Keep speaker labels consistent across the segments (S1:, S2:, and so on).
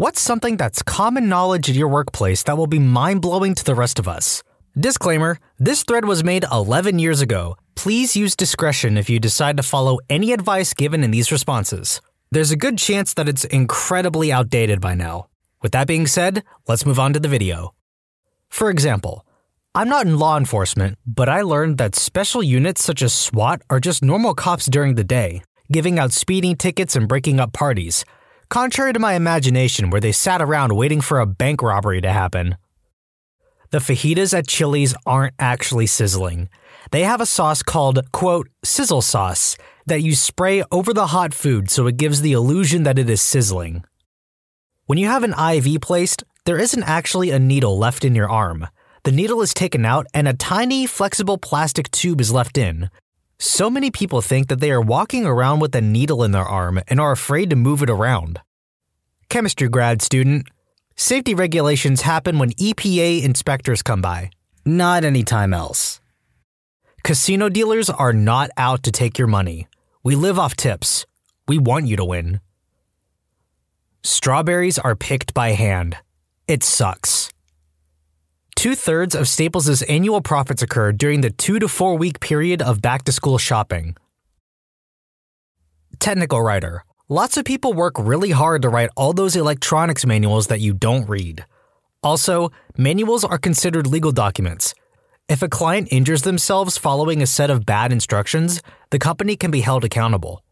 S1: What's something that's common knowledge in your workplace that will be mind blowing to the rest of us? Disclaimer this thread was made 11 years ago. Please use discretion if you decide to follow any advice given in these responses. There's a good chance that it's incredibly outdated by now. With that being said, let's move on to the video. For example, I'm not in law enforcement, but I learned that special units such as SWAT are just normal cops during the day, giving out speeding tickets and breaking up parties, contrary to my imagination where they sat around waiting for a bank robbery to happen. The fajitas at Chili's aren't actually sizzling. They have a sauce called, quote, sizzle sauce that you spray over the hot food so it gives the illusion that it is sizzling. When you have an IV placed, there isn't actually a needle left in your arm. The needle is taken out and a tiny, flexible plastic tube is left in. So many people think that they are walking around with a needle in their arm and are afraid to move it around. Chemistry grad student, safety regulations happen when EPA inspectors come by, not any time else. Casino dealers are not out to take your money. We live off tips. We want you to win. Strawberries are picked by hand. It sucks. Two thirds of Staples' annual profits occur during the two to four week period of back to school shopping. Technical writer. Lots of people work really hard to write all those electronics manuals that you don't read. Also, manuals are considered legal documents. If a client injures themselves following a set of bad instructions, the company can be held accountable.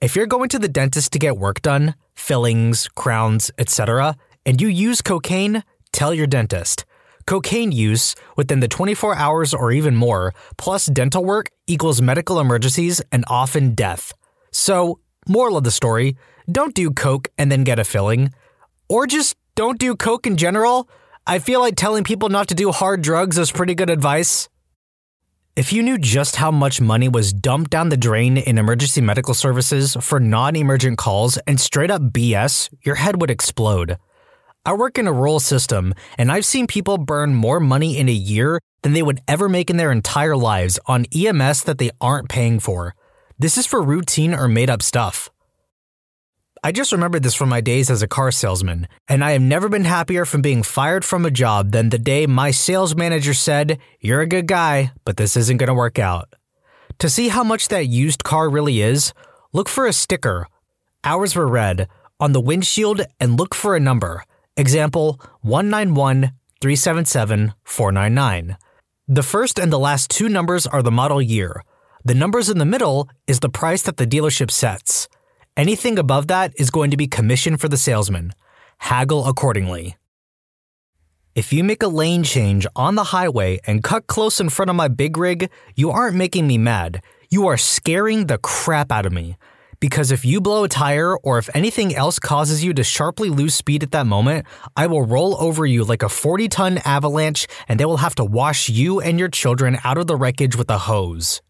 S1: If you're going to the dentist to get work done, fillings, crowns, etc., and you use cocaine, tell your dentist. Cocaine use within the 24 hours or even more, plus dental work, equals medical emergencies and often death. So, moral of the story don't do coke and then get a filling. Or just don't do coke in general. I feel like telling people not to do hard drugs is pretty good advice. If you knew just how much money was dumped down the drain in emergency medical services for non emergent calls and straight up BS, your head would explode. I work in a rural system, and I've seen people burn more money in a year than they would ever make in their entire lives on EMS that they aren't paying for. This is for routine or made up stuff. I just remembered this from my days as a car salesman, and I have never been happier from being fired from a job than the day my sales manager said, You're a good guy, but this isn't going to work out. To see how much that used car really is, look for a sticker. Ours were red on the windshield and look for a number. Example 191 377 499. The first and the last two numbers are the model year. The numbers in the middle is the price that the dealership sets. Anything above that is going to be commission for the salesman. Haggle accordingly. If you make a lane change on the highway and cut close in front of my big rig, you aren't making me mad. You are scaring the crap out of me. Because if you blow a tire or if anything else causes you to sharply lose speed at that moment, I will roll over you like a 40 ton avalanche and they will have to wash you and your children out of the wreckage with a hose.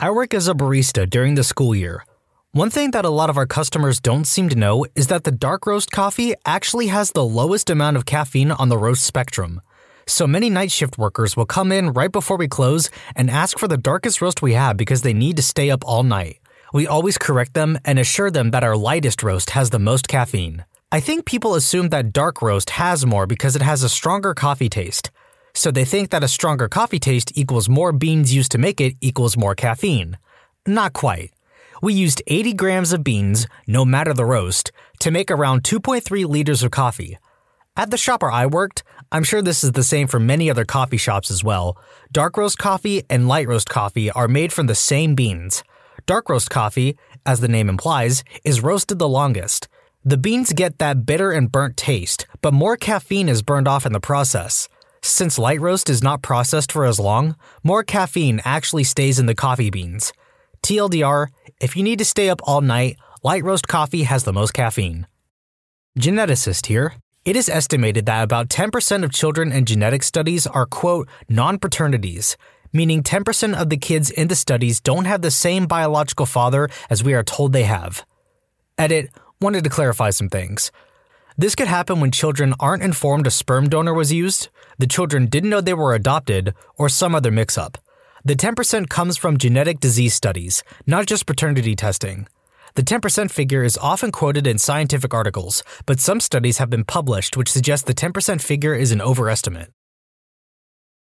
S1: I work as a barista during the school year. One thing that a lot of our customers don't seem to know is that the dark roast coffee actually has the lowest amount of caffeine on the roast spectrum. So many night shift workers will come in right before we close and ask for the darkest roast we have because they need to stay up all night. We always correct them and assure them that our lightest roast has the most caffeine. I think people assume that dark roast has more because it has a stronger coffee taste. So they think that a stronger coffee taste equals more beans used to make it equals more caffeine. Not quite. We used 80 grams of beans, no matter the roast, to make around 2.3 liters of coffee. At the shop where I worked, I'm sure this is the same for many other coffee shops as well. Dark roast coffee and light roast coffee are made from the same beans. Dark roast coffee, as the name implies, is roasted the longest. The beans get that bitter and burnt taste, but more caffeine is burned off in the process. Since light roast is not processed for as long, more caffeine actually stays in the coffee beans. TLDR, if you need to stay up all night, light roast coffee has the most caffeine. Geneticist here. It is estimated that about 10% of children in genetic studies are, quote, non paternities, meaning 10% of the kids in the studies don't have the same biological father as we are told they have. Edit, wanted to clarify some things. This could happen when children aren't informed a sperm donor was used, the children didn't know they were adopted, or some other mix up. The 10% comes from genetic disease studies, not just paternity testing. The 10% figure is often quoted in scientific articles, but some studies have been published which suggest the 10% figure is an overestimate.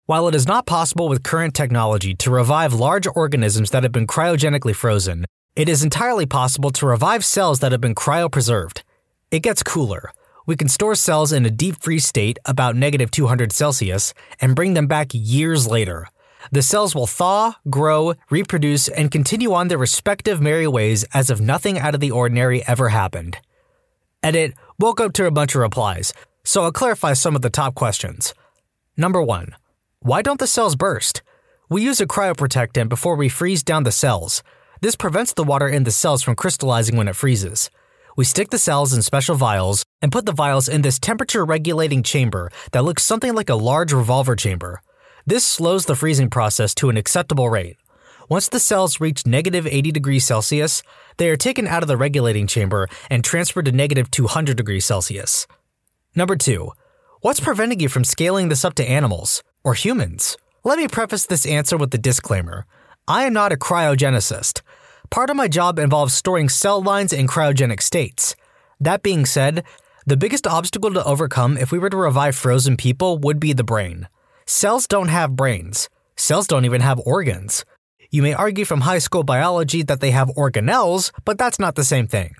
S1: While it is not possible with current technology to revive large organisms that have been cryogenically frozen, it is entirely possible to revive cells that have been cryopreserved. It gets cooler. We can store cells in a deep freeze state about negative 200 Celsius and bring them back years later. The cells will thaw, grow, reproduce, and continue on their respective merry ways as if nothing out of the ordinary ever happened. Edit woke up to a bunch of replies, so I'll clarify some of the top questions. Number 1. Why don't the cells burst? We use a cryoprotectant before we freeze down the cells. This prevents the water in the cells from crystallizing when it freezes. We stick the cells in special vials and put the vials in this temperature regulating chamber that looks something like a large revolver chamber. This slows the freezing process to an acceptable rate. Once the cells reach negative 80 degrees Celsius, they are taken out of the regulating chamber and transferred to negative 200 degrees Celsius. Number 2. What's preventing you from scaling this up to animals or humans? Let me preface this answer with the disclaimer. I am not a cryogenicist. Part of my job involves storing cell lines in cryogenic states. That being said, the biggest obstacle to overcome if we were to revive frozen people would be the brain. Cells don't have brains. Cells don't even have organs. You may argue from high school biology that they have organelles, but that's not the same thing.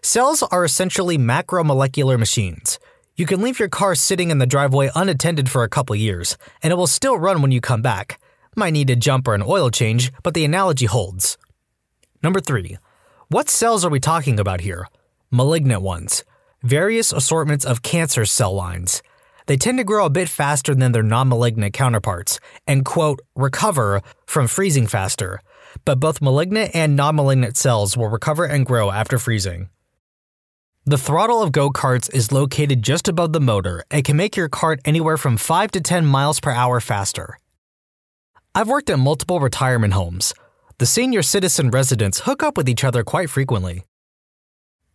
S1: Cells are essentially macromolecular machines. You can leave your car sitting in the driveway unattended for a couple years, and it will still run when you come back. Might need a jump or an oil change, but the analogy holds. Number 3. What cells are we talking about here? Malignant ones. Various assortments of cancer cell lines. They tend to grow a bit faster than their non malignant counterparts and, quote, recover from freezing faster. But both malignant and non malignant cells will recover and grow after freezing. The throttle of go karts is located just above the motor and can make your cart anywhere from 5 to 10 miles per hour faster. I've worked at multiple retirement homes. The senior citizen residents hook up with each other quite frequently.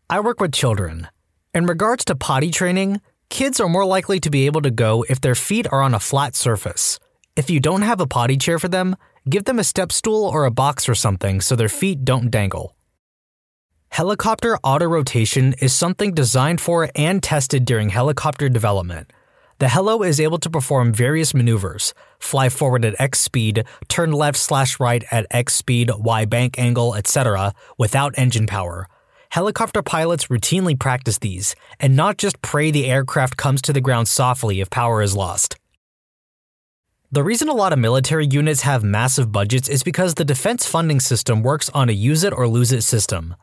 S1: I work with children. In regards to potty training, Kids are more likely to be able to go if their feet are on a flat surface. If you don't have a potty chair for them, give them a step stool or a box or something so their feet don't dangle. Helicopter auto rotation is something designed for and tested during helicopter development. The Helo is able to perform various maneuvers fly forward at X speed, turn left slash right at X speed, Y bank angle, etc., without engine power. Helicopter pilots routinely practice these, and not just pray the aircraft comes to the ground softly if power is lost. The reason a lot of military units have massive budgets is because the defense funding system works on a use it or lose it system.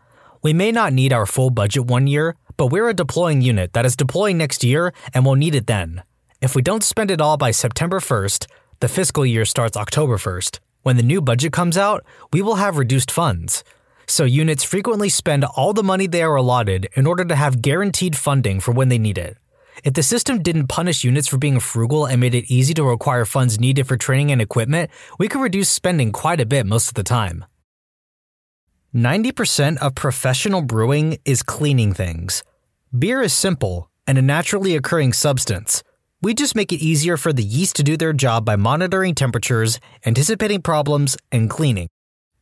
S1: We may not need our full budget one year, but we're a deploying unit that is deploying next year and will need it then. If we don't spend it all by September 1st, the fiscal year starts October 1st. When the new budget comes out, we will have reduced funds so units frequently spend all the money they are allotted in order to have guaranteed funding for when they need it. If the system didn't punish units for being frugal and made it easy to acquire funds needed for training and equipment, we could reduce spending quite a bit most of the time. 90% of professional brewing is cleaning things. Beer is simple and a naturally occurring substance. We just make it easier for the yeast to do their job by monitoring temperatures, anticipating problems, and cleaning.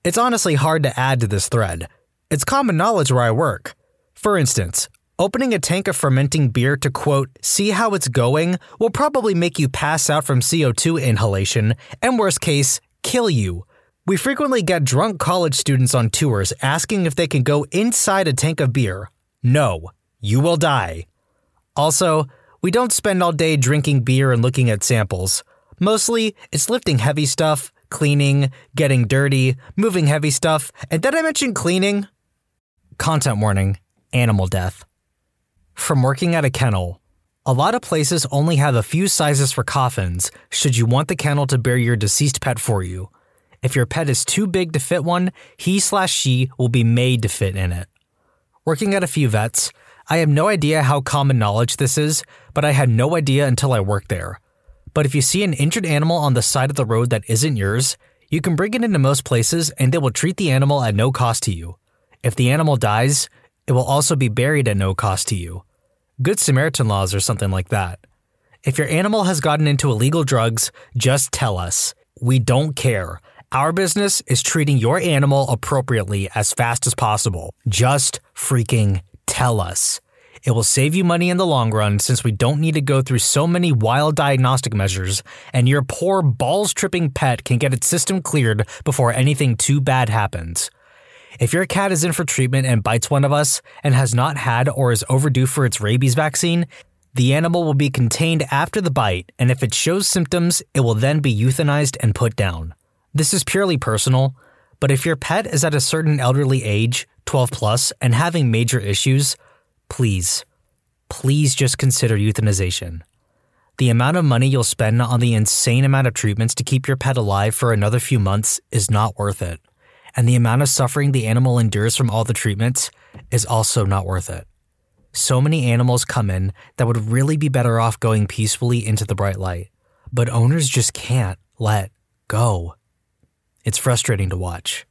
S1: It's honestly hard to add to this thread. It's common knowledge where I work. For instance, opening a tank of fermenting beer to quote, see how it's going will probably make you pass out from CO2 inhalation and, worst case, kill you. We frequently get drunk college students on tours asking if they can go inside a tank of beer. No, you will die. Also, we don't spend all day drinking beer and looking at samples. Mostly, it's lifting heavy stuff, cleaning, getting dirty, moving heavy stuff, and did I mention cleaning? Content warning animal death. From working at a kennel, a lot of places only have a few sizes for coffins should you want the kennel to bury your deceased pet for you. If your pet is too big to fit one, he slash she will be made to fit in it. Working at a few vets, I have no idea how common knowledge this is, but I had no idea until I worked there. But if you see an injured animal on the side of the road that isn't yours, you can bring it into most places and they will treat the animal at no cost to you. If the animal dies, it will also be buried at no cost to you. Good Samaritan laws or something like that. If your animal has gotten into illegal drugs, just tell us. We don't care. Our business is treating your animal appropriately as fast as possible. Just freaking tell us. It will save you money in the long run since we don't need to go through so many wild diagnostic measures, and your poor balls tripping pet can get its system cleared before anything too bad happens. If your cat is in for treatment and bites one of us and has not had or is overdue for its rabies vaccine, the animal will be contained after the bite, and if it shows symptoms, it will then be euthanized and put down. This is purely personal, but if your pet is at a certain elderly age, 12 plus, and having major issues, please, please just consider euthanization. The amount of money you'll spend on the insane amount of treatments to keep your pet alive for another few months is not worth it. And the amount of suffering the animal endures from all the treatments is also not worth it. So many animals come in that would really be better off going peacefully into the bright light, but owners just can't let go. It's frustrating to watch.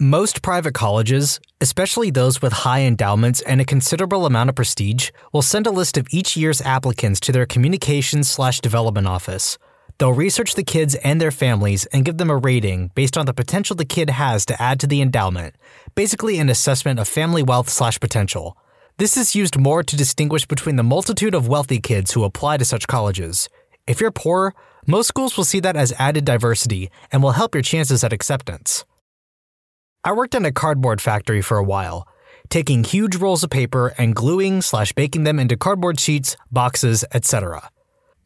S1: Most private colleges, especially those with high endowments and a considerable amount of prestige, will send a list of each year's applicants to their communications slash development office. They'll research the kids and their families and give them a rating based on the potential the kid has to add to the endowment, basically an assessment of family wealth slash potential. This is used more to distinguish between the multitude of wealthy kids who apply to such colleges. If you're poor, most schools will see that as added diversity and will help your chances at acceptance. I worked in a cardboard factory for a while, taking huge rolls of paper and gluing slash baking them into cardboard sheets, boxes, etc.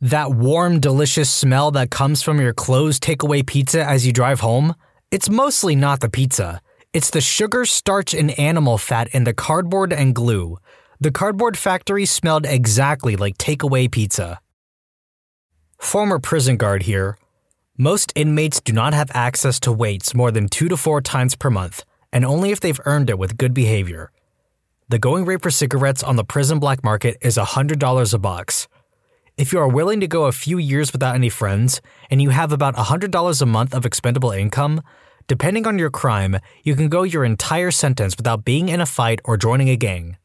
S1: That warm, delicious smell that comes from your closed takeaway pizza as you drive home, it's mostly not the pizza. It's the sugar, starch, and animal fat in the cardboard and glue. The cardboard factory smelled exactly like takeaway pizza. Former prison guard here, most inmates do not have access to weights more than two to four times per month, and only if they've earned it with good behavior. The going rate for cigarettes on the prison black market is $100 a box. If you are willing to go a few years without any friends, and you have about $100 a month of expendable income, depending on your crime, you can go your entire sentence without being in a fight or joining a gang.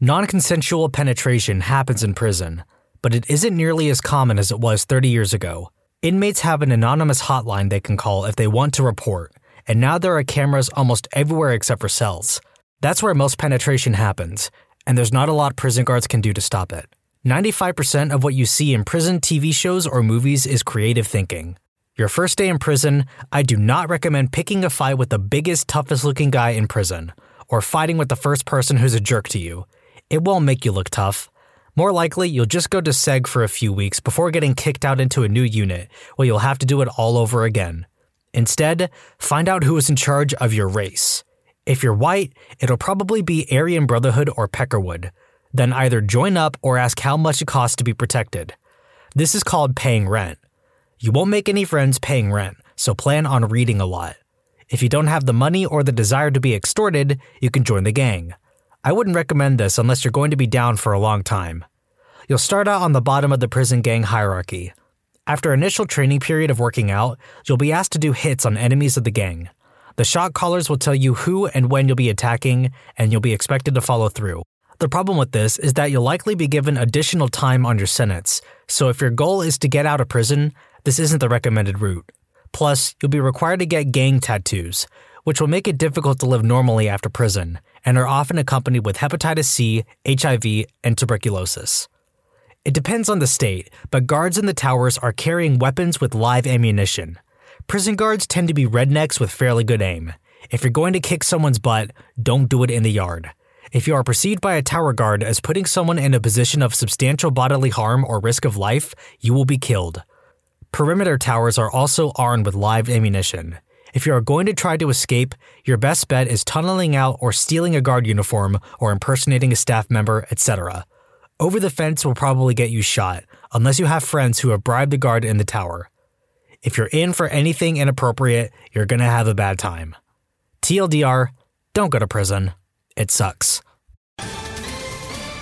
S1: Non consensual penetration happens in prison, but it isn't nearly as common as it was 30 years ago. Inmates have an anonymous hotline they can call if they want to report, and now there are cameras almost everywhere except for cells. That's where most penetration happens, and there's not a lot prison guards can do to stop it. 95% of what you see in prison TV shows or movies is creative thinking. Your first day in prison, I do not recommend picking a fight with the biggest, toughest looking guy in prison, or fighting with the first person who's a jerk to you. It won't make you look tough. More likely, you'll just go to SEG for a few weeks before getting kicked out into a new unit, where you'll have to do it all over again. Instead, find out who is in charge of your race. If you're white, it'll probably be Aryan Brotherhood or Peckerwood. Then either join up or ask how much it costs to be protected. This is called paying rent. You won't make any friends paying rent, so plan on reading a lot. If you don't have the money or the desire to be extorted, you can join the gang. I wouldn't recommend this unless you're going to be down for a long time. You'll start out on the bottom of the prison gang hierarchy. After initial training period of working out, you'll be asked to do hits on enemies of the gang. The shot callers will tell you who and when you'll be attacking, and you'll be expected to follow through. The problem with this is that you'll likely be given additional time on your sentence, so if your goal is to get out of prison, this isn't the recommended route. Plus, you'll be required to get gang tattoos, which will make it difficult to live normally after prison, and are often accompanied with hepatitis C, HIV, and tuberculosis. It depends on the state, but guards in the towers are carrying weapons with live ammunition. Prison guards tend to be rednecks with fairly good aim. If you're going to kick someone's butt, don't do it in the yard. If you are perceived by a tower guard as putting someone in a position of substantial bodily harm or risk of life, you will be killed. Perimeter towers are also armed with live ammunition. If you are going to try to escape, your best bet is tunneling out or stealing a guard uniform or impersonating a staff member, etc. Over the fence will probably get you shot, unless you have friends who have bribed the guard in the tower. If you're in for anything inappropriate, you're gonna have a bad time. TLDR, don't go to prison. It sucks.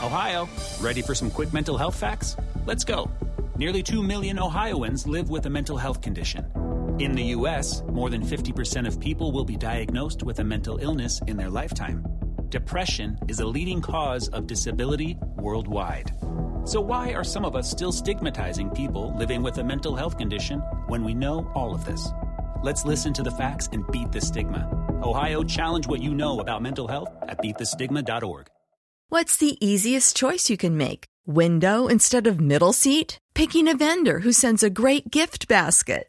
S2: Ohio, ready for some quick mental health facts? Let's go. Nearly 2 million Ohioans live with a mental health condition. In the U.S., more than 50% of people will be diagnosed with a mental illness in their lifetime. Depression is a leading cause of disability worldwide. So, why are some of us still stigmatizing people living with a mental health condition when we know all of this? Let's listen to the facts and beat the stigma. Ohio, challenge what you know about mental health at beatthestigma.org.
S3: What's the easiest choice you can make? Window instead of middle seat? Picking a vendor who sends a great gift basket?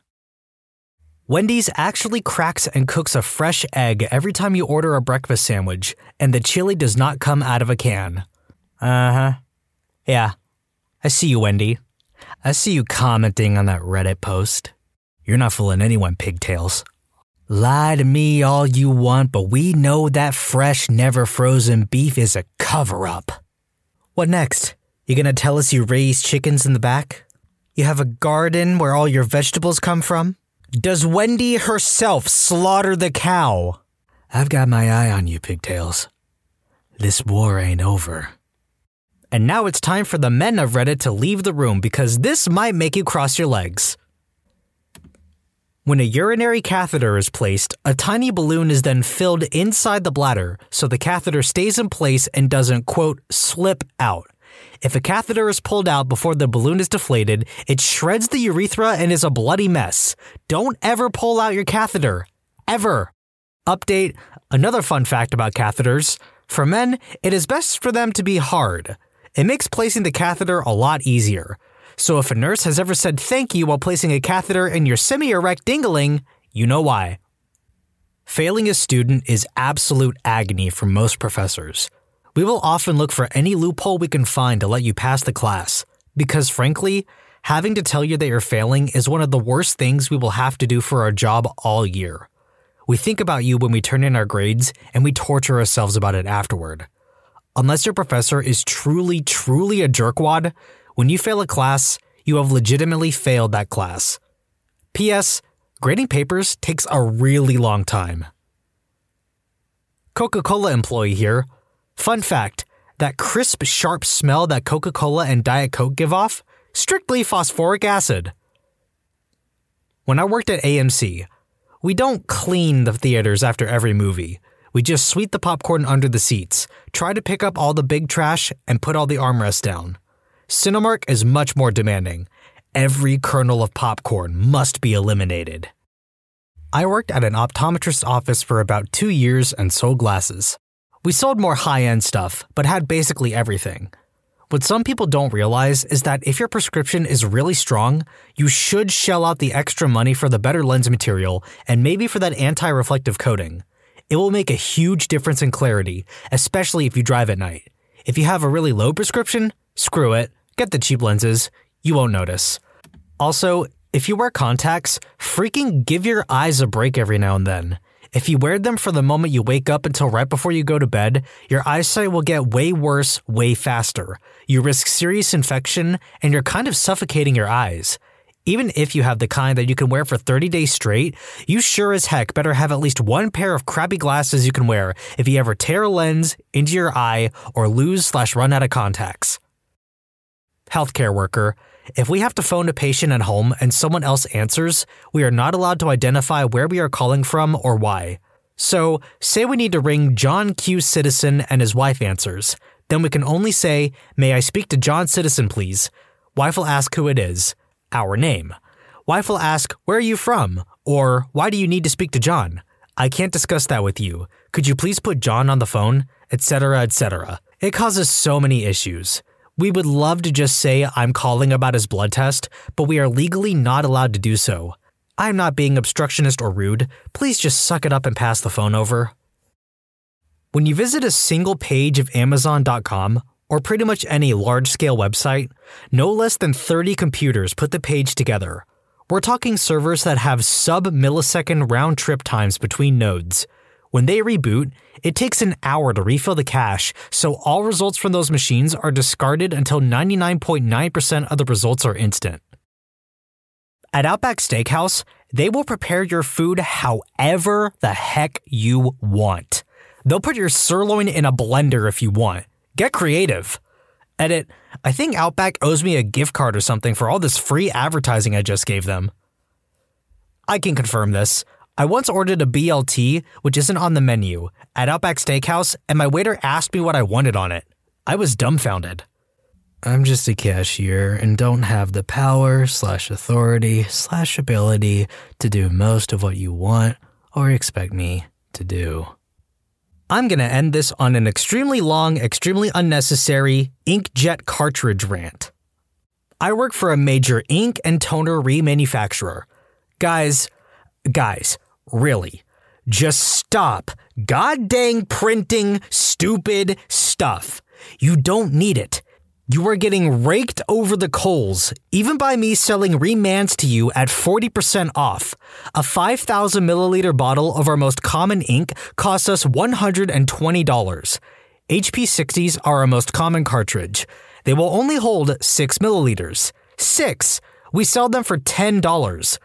S1: Wendy's actually cracks and cooks a fresh egg every time you order a breakfast sandwich, and the chili does not come out of a can. Uh huh. Yeah. I see you, Wendy. I see you commenting on that Reddit post. You're not fooling anyone, pigtails. Lie to me all you want, but we know that fresh, never frozen beef is a cover up. What next? You gonna tell us you raise chickens in the back? You have a garden where all your vegetables come from? Does Wendy herself slaughter the cow? I've got my eye on you, pigtails. This war ain't over. And now it's time for the men of Reddit to leave the room because this might make you cross your legs. When a urinary catheter is placed, a tiny balloon is then filled inside the bladder so the catheter stays in place and doesn't, quote, slip out. If a catheter is pulled out before the balloon is deflated, it shreds the urethra and is a bloody mess. Don't ever pull out your catheter. Ever. Update another fun fact about catheters. For men, it is best for them to be hard. It makes placing the catheter a lot easier. So if a nurse has ever said thank you while placing a catheter in your semi erect dingling, you know why. Failing a student is absolute agony for most professors. We will often look for any loophole we can find to let you pass the class, because frankly, having to tell you that you're failing is one of the worst things we will have to do for our job all year. We think about you when we turn in our grades, and we torture ourselves about it afterward. Unless your professor is truly, truly a jerkwad, when you fail a class, you have legitimately failed that class. P.S. Grading papers takes a really long time. Coca Cola employee here. Fun fact that crisp, sharp smell that Coca Cola and Diet Coke give off? Strictly phosphoric acid. When I worked at AMC, we don't clean the theaters after every movie. We just sweep the popcorn under the seats, try to pick up all the big trash, and put all the armrests down. Cinemark is much more demanding. Every kernel of popcorn must be eliminated. I worked at an optometrist's office for about two years and sold glasses. We sold more high end stuff, but had basically everything. What some people don't realize is that if your prescription is really strong, you should shell out the extra money for the better lens material and maybe for that anti reflective coating. It will make a huge difference in clarity, especially if you drive at night. If you have a really low prescription, screw it, get the cheap lenses, you won't notice. Also, if you wear contacts, freaking give your eyes a break every now and then. If you wear them for the moment you wake up until right before you go to bed, your eyesight will get way worse way faster. You risk serious infection, and you're kind of suffocating your eyes. Even if you have the kind that you can wear for 30 days straight, you sure as heck better have at least one pair of crappy glasses you can wear if you ever tear a lens into your eye or lose slash run out of contacts. Healthcare worker, if we have to phone a patient at home and someone else answers, we are not allowed to identify where we are calling from or why. So, say we need to ring John Q. Citizen and his wife answers. Then we can only say, May I speak to John Citizen, please? Wife will ask who it is, our name. Wife will ask, Where are you from? Or, Why do you need to speak to John? I can't discuss that with you. Could you please put John on the phone? Etc., etc. It causes so many issues. We would love to just say I'm calling about his blood test, but we are legally not allowed to do so. I'm not being obstructionist or rude. Please just suck it up and pass the phone over. When you visit a single page of Amazon.com or pretty much any large scale website, no less than 30 computers put the page together. We're talking servers that have sub millisecond round trip times between nodes. When they reboot, it takes an hour to refill the cache, so all results from those machines are discarded until 99.9% of the results are instant. At Outback Steakhouse, they will prepare your food however the heck you want. They'll put your sirloin in a blender if you want. Get creative. Edit, I think Outback owes me a gift card or something for all this free advertising I just gave them. I can confirm this. I once ordered a BLT, which isn't on the menu, at Outback Steakhouse, and my waiter asked me what I wanted on it. I was dumbfounded. I'm just a cashier and don't have the power slash authority slash ability to do most of what you want or expect me to do. I'm going to end this on an extremely long, extremely unnecessary inkjet cartridge rant. I work for a major ink and toner remanufacturer. Guys, guys, really, just stop god dang printing stupid stuff. You don't need it. You are getting raked over the coals, even by me selling remands to you at 40% off. A 5,000 milliliter bottle of our most common ink costs us $120. HP 60s are our most common cartridge. They will only hold 6 milliliters. 6! We sell them for $10.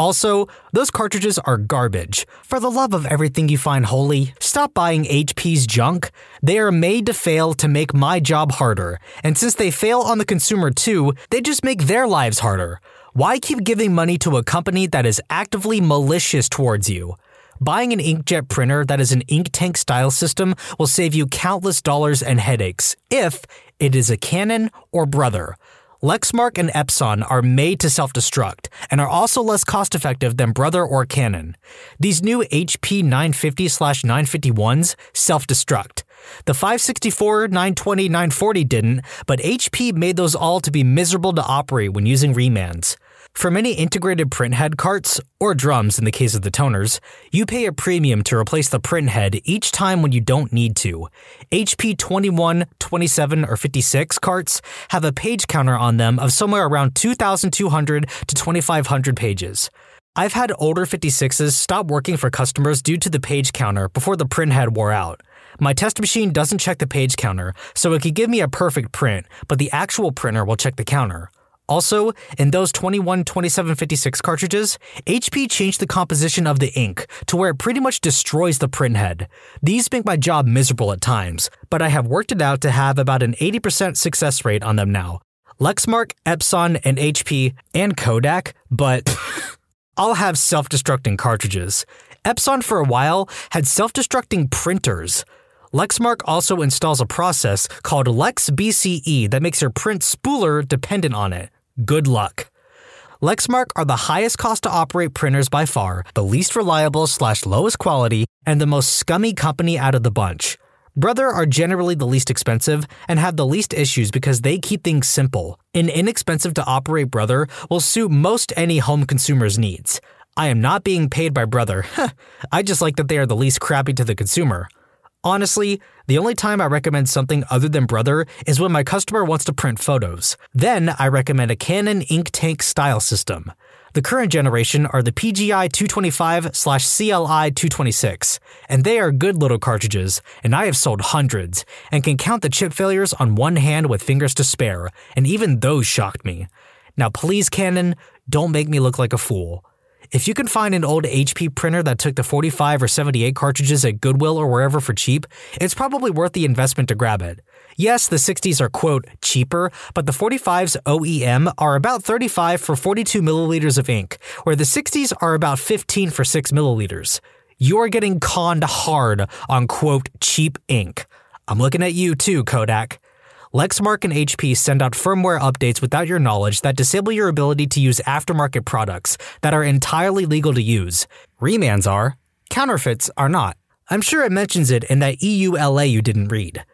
S1: Also, those cartridges are garbage. For the love of everything you find holy, stop buying HP's junk. They are made to fail to make my job harder, and since they fail on the consumer too, they just make their lives harder. Why keep giving money to a company that is actively malicious towards you? Buying an inkjet printer that is an ink tank style system will save you countless dollars and headaches if it is a Canon or Brother. Lexmark and Epson are made to self destruct and are also less cost effective than Brother or Canon. These new HP 950 951s self destruct. The 564, 920, 940 didn't, but HP made those all to be miserable to operate when using remands. For many integrated printhead carts, or drums in the case of the toners, you pay a premium to replace the printhead each time when you don't need to. HP 21, 27, or 56 carts have a page counter on them of somewhere around 2,200 to 2,500 pages. I've had older 56s stop working for customers due to the page counter before the printhead wore out. My test machine doesn't check the page counter, so it could give me a perfect print, but the actual printer will check the counter. Also, in those 21 2756 cartridges, HP changed the composition of the ink to where it pretty much destroys the printhead. These make my job miserable at times, but I have worked it out to have about an 80% success rate on them now. Lexmark, Epson, and HP, and Kodak, but I'll have self destructing cartridges. Epson for a while had self destructing printers. Lexmark also installs a process called LexBCE that makes your print spooler dependent on it. Good luck. Lexmark are the highest cost to operate printers by far, the least reliable slash lowest quality, and the most scummy company out of the bunch. Brother are generally the least expensive and have the least issues because they keep things simple. An inexpensive to operate Brother will suit most any home consumer's needs. I am not being paid by Brother. I just like that they are the least crappy to the consumer. Honestly, the only time I recommend something other than Brother is when my customer wants to print photos. Then I recommend a Canon ink tank style system. The current generation are the PGI 225 CLI 226, and they are good little cartridges, and I have sold hundreds, and can count the chip failures on one hand with fingers to spare, and even those shocked me. Now please Canon, don't make me look like a fool. If you can find an old HP printer that took the 45 or 78 cartridges at Goodwill or wherever for cheap, it's probably worth the investment to grab it. Yes, the 60s are quote cheaper, but the 45's OEM are about 35 for 42 milliliters of ink, where the 60s are about 15 for 6 milliliters. You are getting conned hard on quote cheap ink. I'm looking at you too, Kodak. Lexmark and HP send out firmware updates without your knowledge that disable your ability to use aftermarket products that are entirely legal to use. Remands are, counterfeits are not. I'm sure it mentions it in that EULA you didn't read.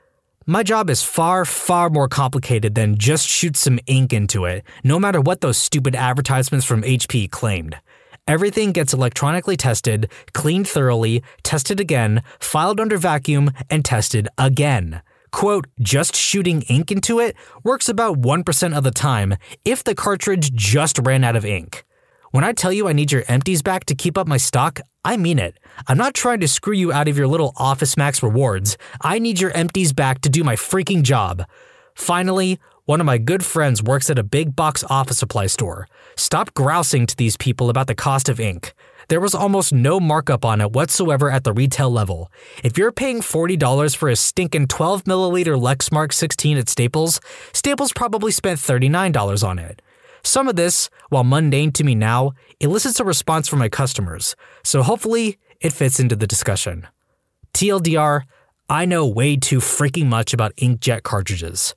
S1: My job is far, far more complicated than just shoot some ink into it, no matter what those stupid advertisements from HP claimed. Everything gets electronically tested, cleaned thoroughly, tested again, filed under vacuum, and tested again Quote, just shooting ink into it works about 1% of the time if the cartridge just ran out of ink. When I tell you I need your empties back to keep up my stock, I mean it. I'm not trying to screw you out of your little Office Max rewards. I need your empties back to do my freaking job. Finally, one of my good friends works at a big box office supply store. Stop grousing to these people about the cost of ink. There was almost no markup on it whatsoever at the retail level. If you're paying $40 for a stinking 12 milliliter Lexmark 16 at Staples, Staples probably spent $39 on it. Some of this, while mundane to me now, elicits a response from my customers, so hopefully it fits into the discussion. TLDR, I know way too freaking much about inkjet cartridges.